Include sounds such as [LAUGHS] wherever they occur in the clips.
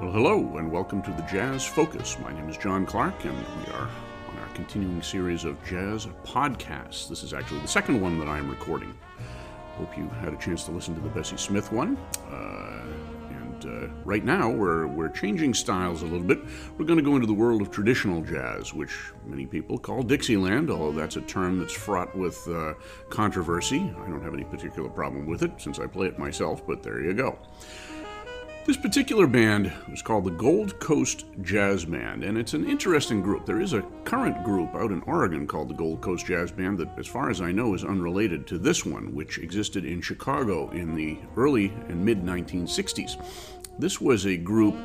Well, hello, and welcome to the Jazz Focus. My name is John Clark, and we are on our continuing series of jazz podcasts. This is actually the second one that I am recording. Hope you had a chance to listen to the Bessie Smith one. Uh, and uh, right now, we're, we're changing styles a little bit. We're going to go into the world of traditional jazz, which many people call Dixieland, although that's a term that's fraught with uh, controversy. I don't have any particular problem with it since I play it myself, but there you go. This particular band was called the Gold Coast Jazz Band, and it's an interesting group. There is a current group out in Oregon called the Gold Coast Jazz Band that, as far as I know, is unrelated to this one, which existed in Chicago in the early and mid 1960s. This was a group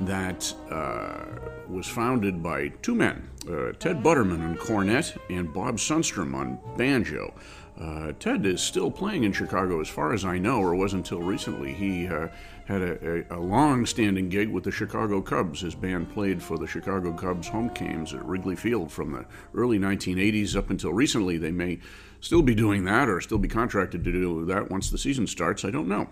that uh, was founded by two men, uh, Ted Butterman on cornet and Bob Sundstrom on banjo. Uh, Ted is still playing in Chicago, as far as I know, or was until recently. He uh, had a, a, a long standing gig with the Chicago Cubs. His band played for the Chicago Cubs home games at Wrigley Field from the early 1980s up until recently. They may still be doing that or still be contracted to do that once the season starts. I don't know.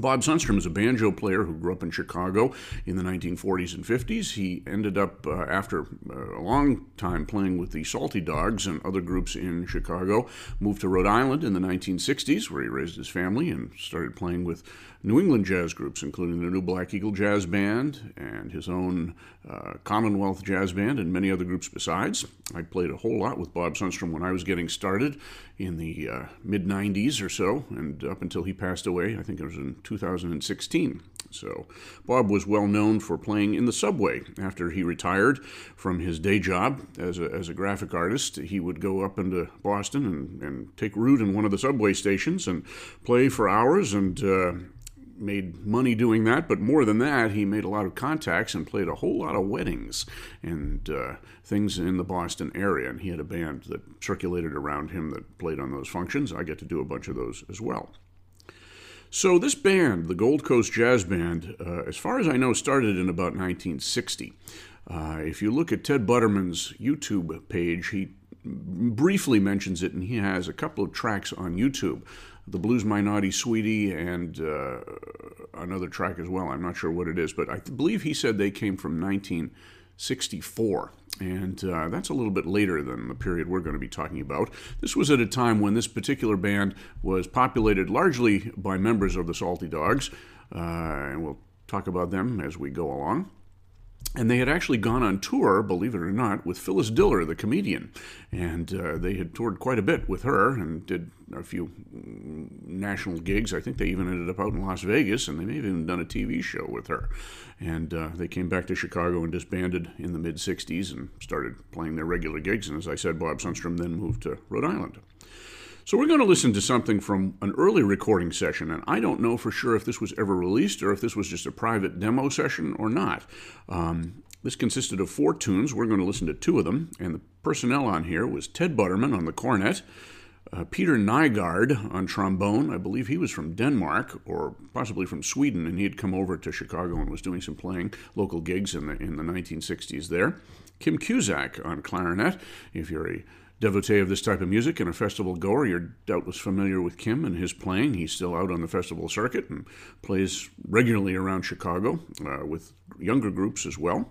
Bob Sundstrom is a banjo player who grew up in Chicago in the 1940s and 50s. He ended up, uh, after uh, a long time playing with the Salty Dogs and other groups in Chicago, moved to Rhode Island in the 1960s, where he raised his family and started playing with New England jazz groups, including the New Black Eagle Jazz Band and his own uh, Commonwealth Jazz Band and many other groups besides. I played a whole lot with Bob Sundstrom when I was getting started in the uh, mid 90s or so, and up until he passed away, I think it was in 2016. So, Bob was well known for playing in the subway. After he retired from his day job as a, as a graphic artist, he would go up into Boston and, and take root in one of the subway stations and play for hours and uh, made money doing that, but more than that, he made a lot of contacts and played a whole lot of weddings and uh, things in the Boston area. And he had a band that circulated around him that played on those functions. I get to do a bunch of those as well. So, this band, the Gold Coast Jazz Band, uh, as far as I know, started in about 1960. Uh, if you look at Ted Butterman's YouTube page, he briefly mentions it, and he has a couple of tracks on YouTube the Blues My Naughty Sweetie and uh, another track as well. I'm not sure what it is, but I believe he said they came from 1964. And uh, that's a little bit later than the period we're going to be talking about. This was at a time when this particular band was populated largely by members of the Salty Dogs, uh, and we'll talk about them as we go along. And they had actually gone on tour, believe it or not, with Phyllis Diller, the comedian. And uh, they had toured quite a bit with her and did a few national gigs. I think they even ended up out in Las Vegas, and they may have even done a TV show with her. And uh, they came back to Chicago and disbanded in the mid 60s and started playing their regular gigs. And as I said, Bob Sundstrom then moved to Rhode Island. So we're going to listen to something from an early recording session, and I don't know for sure if this was ever released or if this was just a private demo session or not. Um, this consisted of four tunes. We're going to listen to two of them, and the personnel on here was Ted Butterman on the cornet, uh, Peter Nygard on trombone. I believe he was from Denmark or possibly from Sweden, and he had come over to Chicago and was doing some playing local gigs in the in the 1960s there. Kim Cusack on clarinet. If you're a devotee of this type of music and a festival goer, you're doubtless familiar with Kim and his playing. He's still out on the festival circuit and plays regularly around Chicago uh, with younger groups as well.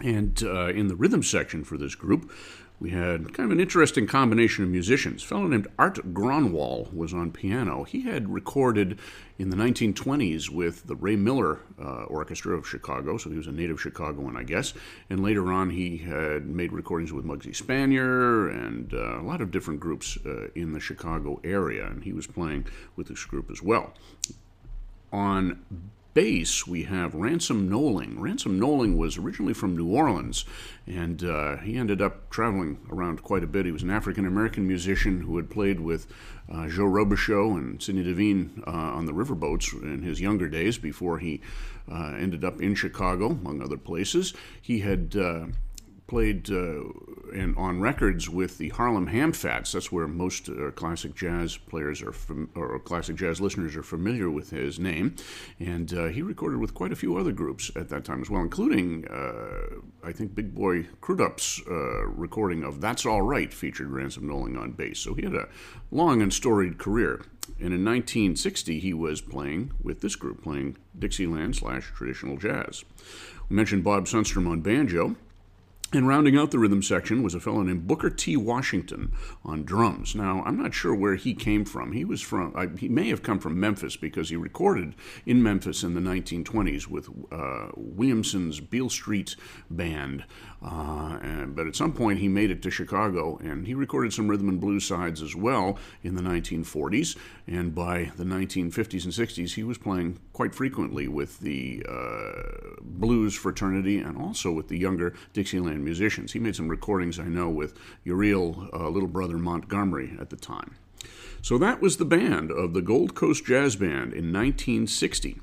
And uh, in the rhythm section for this group, we had kind of an interesting combination of musicians. A fellow named Art Gronwall was on piano. He had recorded in the 1920s with the Ray Miller uh, Orchestra of Chicago, so he was a native Chicagoan, I guess. And later on, he had made recordings with Muggsy Spanier and uh, a lot of different groups uh, in the Chicago area, and he was playing with this group as well. On bass, we have Ransom Knowling. Ransom Knowling was originally from New Orleans, and uh, he ended up traveling around quite a bit. He was an African American musician who had played with uh, Joe Robichaux and Sidney Desvigne uh, on the riverboats in his younger days before he uh, ended up in Chicago, among other places. He had uh, played uh, and on records with the Harlem Hamfats. That's where most uh, classic jazz players are fam- or classic jazz listeners are familiar with his name. And uh, he recorded with quite a few other groups at that time as well, including uh, I think Big Boy Crudup's uh, recording of "That's All Right" featured Ransom Knowling on bass. So he had a long and storied career. And in 1960, he was playing with this group, playing Dixieland slash traditional jazz. We mentioned Bob Sundstrom on banjo. And rounding out the rhythm section was a fellow named Booker T. Washington on drums. Now, I'm not sure where he came from. He was from, I, he may have come from Memphis because he recorded in Memphis in the 1920s with uh, Williamson's Beale Street Band. Uh, and, but at some point, he made it to Chicago and he recorded some rhythm and blues sides as well in the 1940s. And by the 1950s and 60s, he was playing quite frequently with the uh, blues fraternity and also with the younger Dixieland musicians. He made some recordings, I know, with Eurreal uh, Little Brother Montgomery at the time. So that was the band of the Gold Coast Jazz Band in 1960.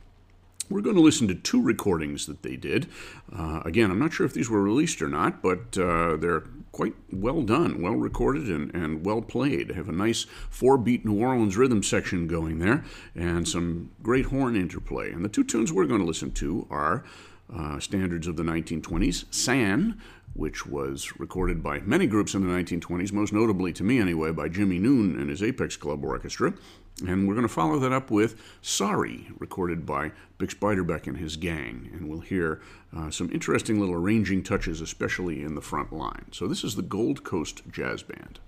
We're going to listen to two recordings that they did. Uh, again, I'm not sure if these were released or not, but uh, they're quite well done, well recorded, and, and well played. They have a nice four beat New Orleans rhythm section going there and some great horn interplay. And the two tunes we're going to listen to are uh, standards of the 1920s San, which was recorded by many groups in the 1920s, most notably to me anyway, by Jimmy Noone and his Apex Club Orchestra. And we're going to follow that up with Sorry, recorded by Bix Beiderbecke and his gang. And we'll hear uh, some interesting little arranging touches, especially in the front line. So this is the Gold Coast Jazz Band.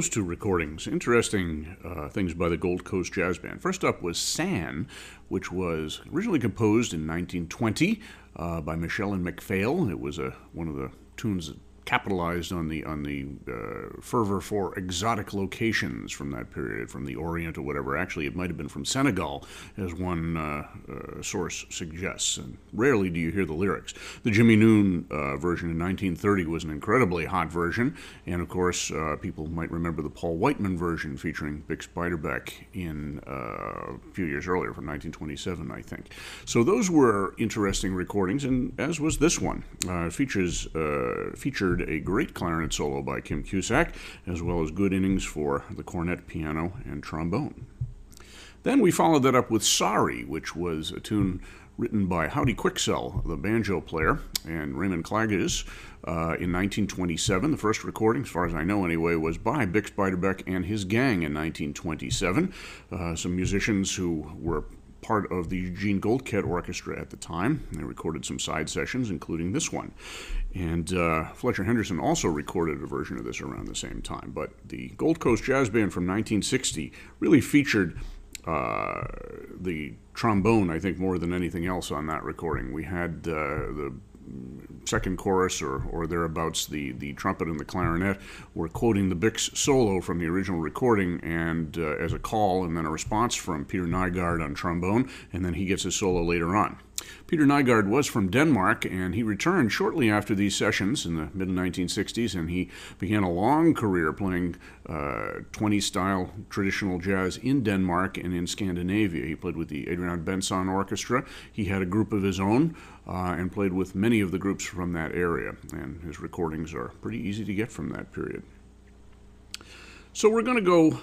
Those two recordings, interesting uh, things by the Gold Coast Jazz Band. First up was San, which was originally composed in 1920 uh, by Michels and McPhail. It was a, one of the tunes that capitalized on the on the uh, fervor for exotic locations from that period, from the Orient or whatever. Actually, it might have been from Senegal, as one uh, uh, source suggests. And rarely do you hear the lyrics. The Jimmy Noone uh, version in 1930 was an incredibly hot version, and of course, uh, people might remember the Paul Whiteman version featuring Bix Beiderbecke in uh, a few years earlier, from 1927, I think. So those were interesting recordings, and as was this one. features a great clarinet solo by Kim Cusack, as well as good innings for the cornet, piano, and trombone. Then we followed that up with Sorry, which was a tune written by Howdy Quicksell, the banjo player, and Raymond Klages uh, in 1927. The first recording, as far as I know anyway, was by Bix Beiderbecke and his gang in 1927. Uh, some musicians who were part of the Eugene Goldkette Orchestra at the time. They recorded some side sessions, including this one. And uh, Fletcher Henderson also recorded a version of this around the same time. But the Gold Coast Jazz Band from 1960 really featured uh, the trombone, I think, more than anything else on that recording. We had uh, the second chorus or, or thereabouts, the, the trumpet and the clarinet were quoting the Bix solo from the original recording and uh, as a call, and then a response from Peter Nygard on trombone, and then he gets his solo later on. Peter Nygard was from Denmark, and he returned shortly after these sessions in the mid 1960s, and he began a long career playing uh, 20 style traditional jazz in Denmark and in Scandinavia. He played with the Adrian Bentzon Orchestra. He had a group of his own uh, and played with many of the groups from that area, and his recordings are pretty easy to get from that period. So we're going to go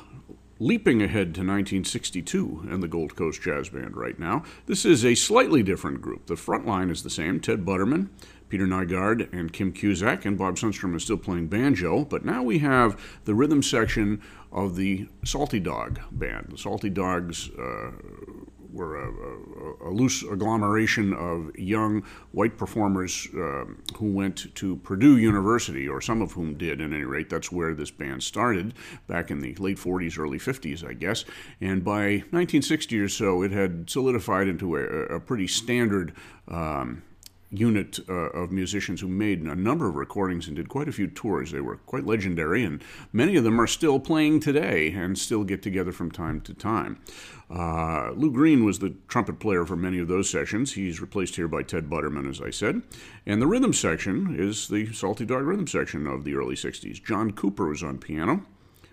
Leaping ahead to 1962 and the Gold Coast Jazz Band right now, this is a slightly different group. The front line is the same Ted Butterman, Peter Nygard, and Kim Cusack, and Bob Sundstrom is still playing banjo, but now we have the rhythm section of the Salty Dog Band. The Salty Dogs uh, were a, a, a, loose agglomeration of young white performers uh, who went to Purdue University, or some of whom did, at any rate. That's where this band started back in the late 40s, early 50s, I guess. And by 1960 or so, it had solidified into a, a pretty standard. Um, unit uh, of musicians who made a number of recordings and did quite a few tours. They were quite legendary, and many of them are still playing today and still get together from time to time. Uh, Lew Green was the trumpet player for many of those sessions. He's replaced here by Ted Butterman, as I said. And the rhythm section is the Salty Dog rhythm section of the early 60s. John Cooper was on piano.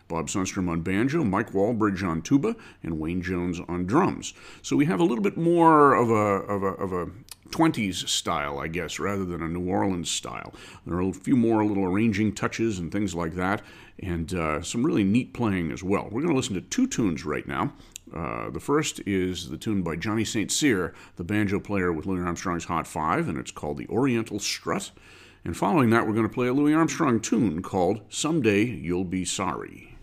Bob Sundstrom on banjo, Mike Walbridge on tuba, and Wayne Jones on drums. So we have a little bit more of a, of a, of a 20s style, I guess, rather than a New Orleans style. There are a few more little arranging touches and things like that, and uh, some really neat playing as well. We're going to listen to two tunes right now. Uh, the first is the tune by Johnny St. Cyr, the banjo player with Louis Armstrong's Hot Five, and it's called The Oriental Strut. And following that, we're going to play a Louis Armstrong tune called Someday You'll Be Sorry.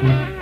So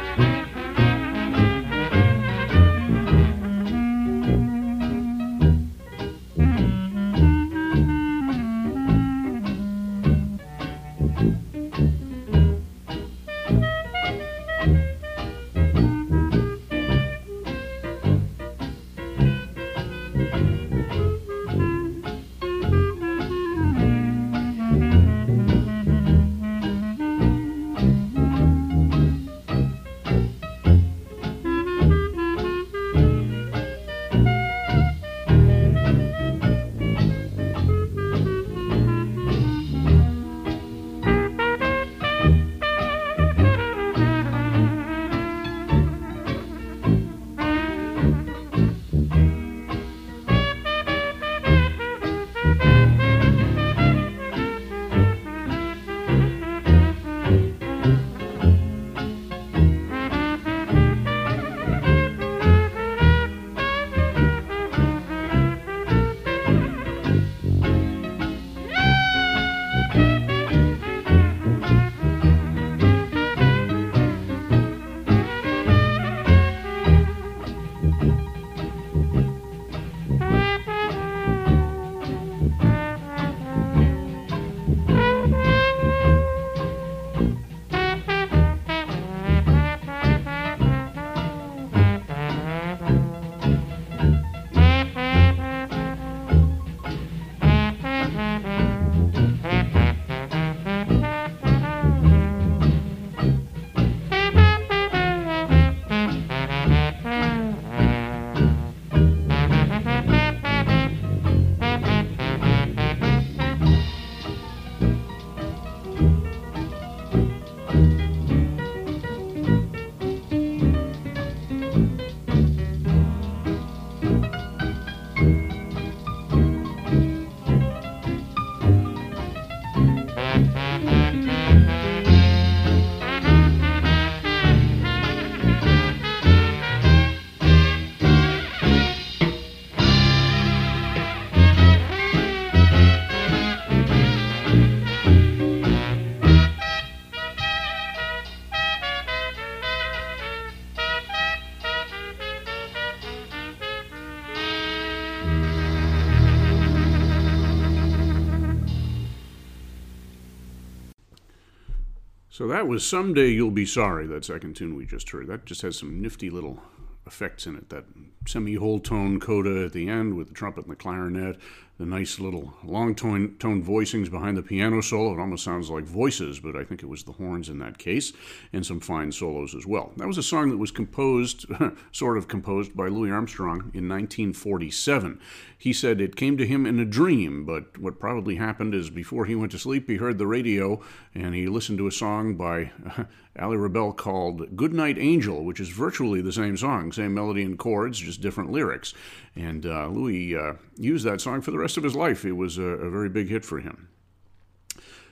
that was Someday You'll Be Sorry, that second tune we just heard. That just has some nifty little effects in it. That semi whole tone coda at the end with the trumpet and the clarinet, the nice little long tone, tone voicings behind the piano solo. It almost sounds like voices, but I think it was the horns in that case, and some fine solos as well. That was a song that was composed, [LAUGHS] sort of composed, by Louis Armstrong in 1947. He said it came to him in a dream, but what probably happened is before he went to sleep, he heard the radio and he listened to a song by [LAUGHS] Allie Wrubel called Goodnight Angel, which is virtually the same song, same melody and chords, just different lyrics. And uh, Louis uh, used that song for the rest of his life. It was a, a very big hit for him.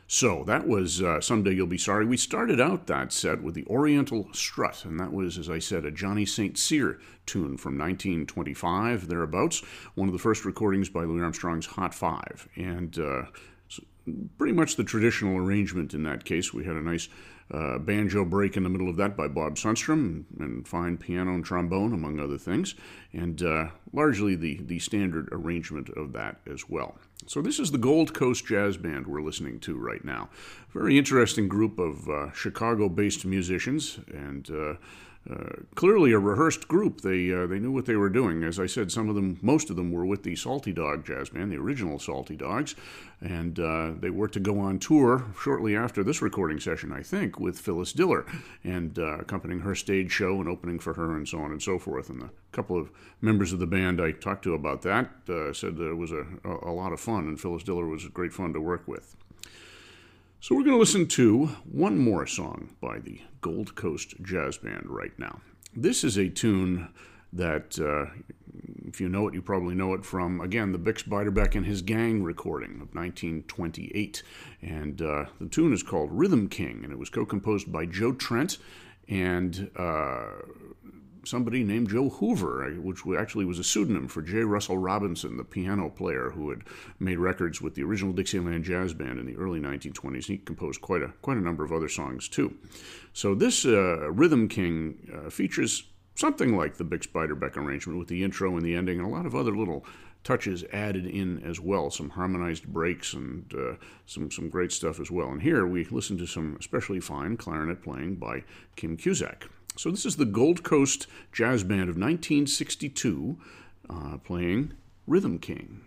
So that was uh, Someday You'll Be Sorry. We started out that set with the Oriental Strut, and that was, as I said, a Johnny St. Cyr tune from 1925, thereabouts, one of the first recordings by Louis Armstrong's Hot Five. And uh, pretty much the traditional arrangement in that case. We had a nice uh, banjo break in the middle of that by Bob Sundstrom, and fine piano and trombone, among other things, and uh, largely the, the standard arrangement of that as well. So, this is the Gold Coast Jazz Band we're listening to right now. Very interesting group of uh, Chicago based musicians, and uh, clearly a rehearsed group. They uh, they knew what they were doing. As I said, some of them, most of them, were with the Salty Dog Jazz Band, the original Salty Dogs, and uh, they were to go on tour shortly after this recording session, I think, with Phyllis Diller, and uh, accompanying her stage show and opening for her, and so on and so forth. And a couple of members of the band I talked to about that uh, said that it was a, a lot of fun, and Phyllis Diller was great fun to work with. So we're going to listen to one more song by the Gold Coast Jazz Band right now. This is a tune that, uh, if you know it, you probably know it from, again, the Bix Beiderbecke and his gang recording of 1928. And uh, the tune is called Rhythm King, and it was co composed by Joe Trent and uh, somebody named Joe Hoover, which actually was a pseudonym for J. Russell Robinson, the piano player who had made records with the original Dixieland Jazz Band in the early 1920s. He composed quite a quite a number of other songs too. So this uh, Rhythm King uh, features something like the Bix Beiderbecke arrangement with the intro and the ending, and a lot of other little touches added in as well, some harmonized breaks and uh, some some great stuff as well. And here we listen to some especially fine clarinet playing by Kim Cusack. So this is the Gold Coast Jazz Band of 1962 uh, playing Rhythm King.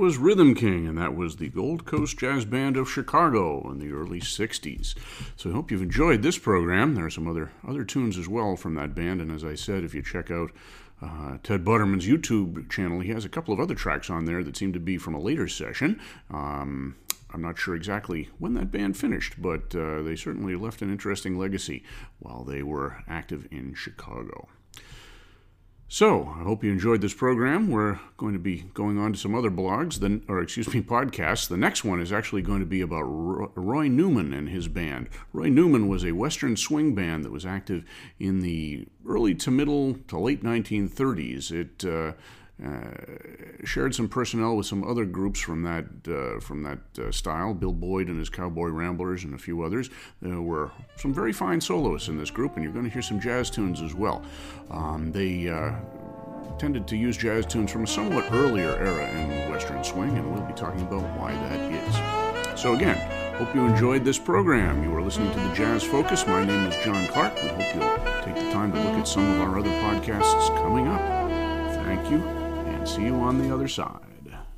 Was Rhythm King, and that was the Gold Coast Jazz Band of Chicago in the early 60s. So I hope you've enjoyed this program. There are some other, other tunes as well from that band, and as I said, if you check out uh, Ted Butterman's YouTube channel, he has a couple of other tracks on there that seem to be from a later session. Um, I'm not sure exactly when that band finished, but uh, they certainly left an interesting legacy while they were active in Chicago. So, I hope you enjoyed this program. We're going to be going on to some other blogs, then, or excuse me, [LAUGHS] podcasts. The next one is actually going to be about Roy Newman and his band. Roy Newman was a Western swing band that was active in the early to middle to late 1930s. It uh, shared some personnel with some other groups from that uh, from that uh, style. Bill Boyd and his Cowboy Ramblers and a few others. There were some very fine soloists in this group, and you're going to hear some jazz tunes as well. Um, they uh, tended to use jazz tunes from a somewhat earlier era in Western swing, and we'll be talking about why that is. So again, hope you enjoyed this program. You are listening to the Jazz Focus. My name is John Clark. We hope you'll take the time to look at some of our other podcasts coming up. Thank you and see you on the other side.